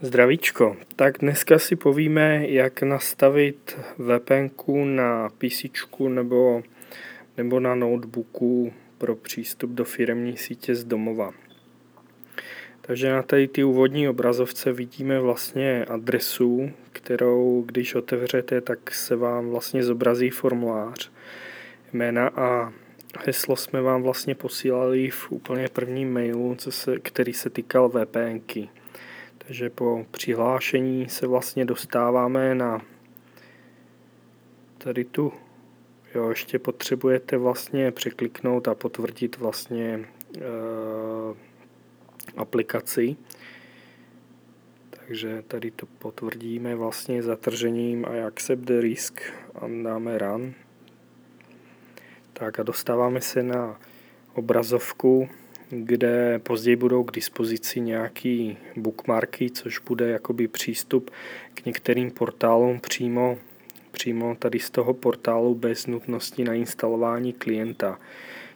Zdravíčko, tak dneska si povíme, jak nastavit VPN na PC nebo, nebo na notebooku pro přístup do firmní sítě z domova. Takže na tady ty úvodní obrazovce vidíme vlastně adresu, kterou když otevřete, tak se vám vlastně zobrazí formulář. Jména a heslo jsme vám vlastně posílali v úplně prvním mailu, co se, který se týkal VPNky. Takže po přihlášení se vlastně dostáváme na tady tu, jo, ještě potřebujete vlastně překliknout a potvrdit vlastně e, aplikaci. Takže tady to potvrdíme vlastně zatržením a accept the risk a dáme run. Tak a dostáváme se na obrazovku, kde později budou k dispozici nějaký bookmarky, což bude jakoby přístup k některým portálům přímo, přímo tady z toho portálu bez nutnosti na instalování klienta.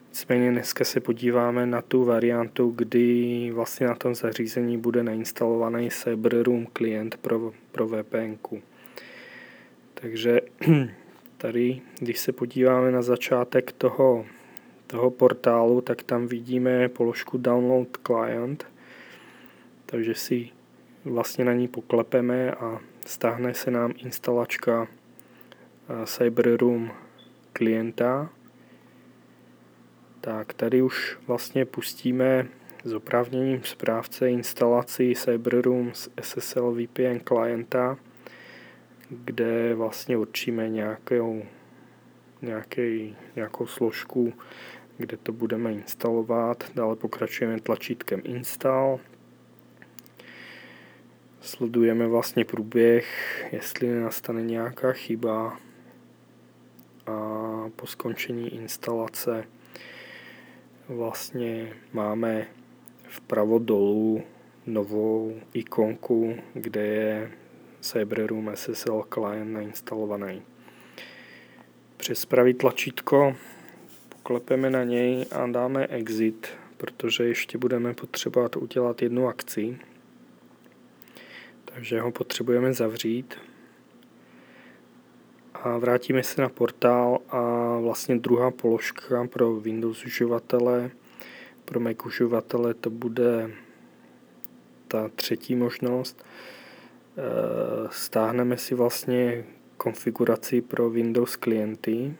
Nicméně dneska se podíváme na tu variantu, kdy vlastně na tom zařízení bude nainstalovaný Cyberroom klient pro, pro VPN. -ku. Takže tady, když se podíváme na začátek toho toho portálu, tak tam vidíme položku Download Client, takže si vlastně na ní poklepeme a stáhne se nám instalačka eh, Cyberroom klienta. Tak tady už vlastně pustíme s oprávněním správce instalaci Cyberroom z SSL VPN klienta, kde vlastně určíme nějakou, nějaký, nějakou složku kde to budeme instalovat. Dále pokračujeme tlačítkem Install. Sledujeme vlastně průběh, jestli nenastane nějaká chyba a po skončení instalace vlastně máme vpravo dolů novou ikonku, kde je Cyberroom SSL client nainstalovaný. Přes pravý tlačítko klepeme na něj a dáme exit, protože ještě budeme potřebovat udělat jednu akci. Takže ho potřebujeme zavřít. A vrátíme se na portál a vlastně druhá položka pro Windows uživatele, pro Mac uživatele to bude ta třetí možnost. Eh, stáhneme si vlastně konfiguraci pro Windows klienty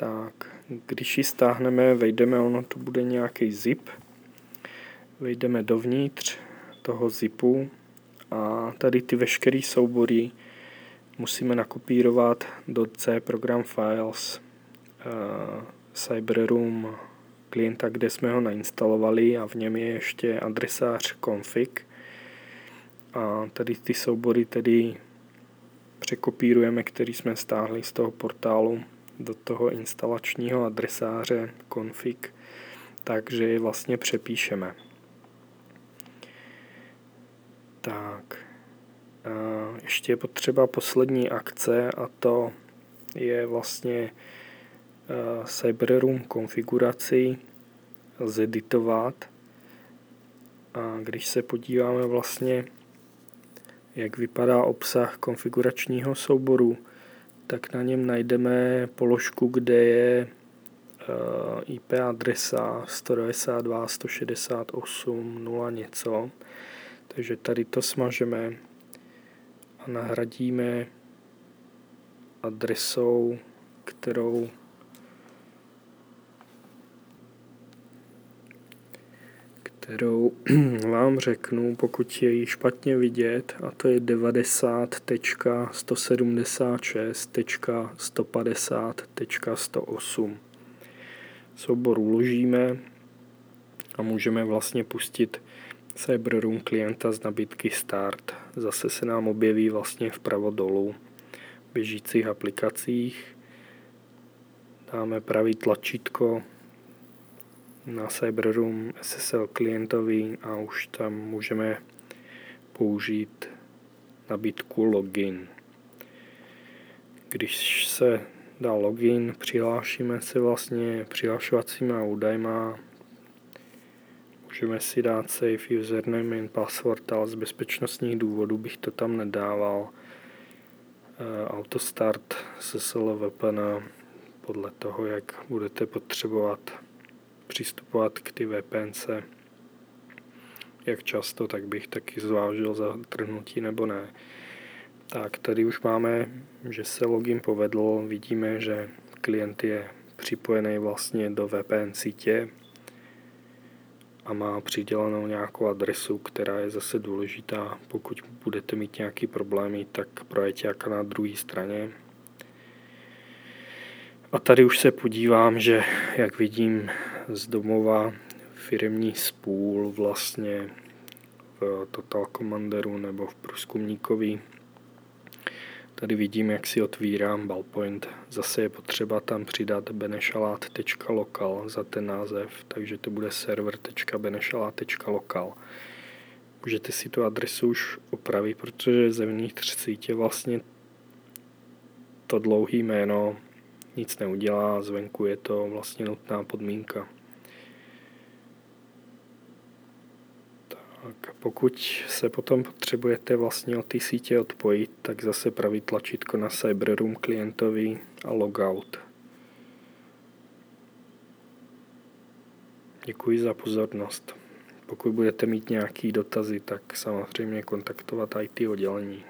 tak, když ji stáhneme, vejdeme, ono to bude nějaký zip, vejdeme dovnitř toho zipu a tady ty veškeré soubory musíme nakopírovat do C program files uh, Cyberroom klienta, kde jsme ho nainstalovali a v něm je ještě adresář config. A tady ty soubory tedy překopírujeme, který jsme stáhli z toho portálu do toho instalačního adresáře config, takže je vlastně přepíšeme. Tak, ještě je potřeba poslední akce a to je vlastně Cyberroom konfiguraci zeditovat. A když se podíváme vlastně, jak vypadá obsah konfiguračního souboru, tak na něm najdeme položku, kde je eh, IP adresa 192, 168, 0 něco. Takže tady to smažeme a nahradíme adresou, kterou kterou vám řeknu, pokud je ji špatně vidět, a to je 90.176.150.108. Soubor uložíme a můžeme vlastně pustit Cyberroom klienta z nabídky Start. Zase se nám objeví vlastně vpravo dolů v běžících aplikacích. Dáme pravý tlačítko na Cyberroom SSL klientovi a už tam můžeme použít nabídku login. Když se dá login, přihlášíme se vlastně přihlašovacíma údajma, Můžeme si dát safe username and password, ale z bezpečnostních důvodů bych to tam nedával. Eh, autostart SSL VPN podle toho, jak budete potřebovat přistupovat k ty VPNC, jak často, tak bych taky zvážil zatrhnutí nebo ne. Tak tady už máme, že se login povedl, vidíme, že klient je připojený vlastně do VPN sítě a má přidělenou nějakou adresu, která je zase důležitá. Pokud budete mít nějaký problémy, tak pro ajťáka na druhé straně. A tady už se podívám, že jak vidím z domova firmní spůl vlastně v Total Commanderu nebo v průzkumníkovi Tady vidím, jak si otvírám Ballpoint. Zase je potřeba tam přidat benešalát.local za ten název, takže to bude server.benešalát.local. Můžete si tu adresu už opravit, protože zevnitř sítě vlastně to dlouhé jméno nic neudělá, zvenku je to vlastně nutná podmínka. Tak pokud se potom potřebujete vlastně od té sítě odpojit, tak zase pravý tlačítko na Cyberroom klientovi a logout. Děkuji za pozornost. Pokud budete mít nějaké dotazy, tak samozřejmě kontaktovat IT oddělení.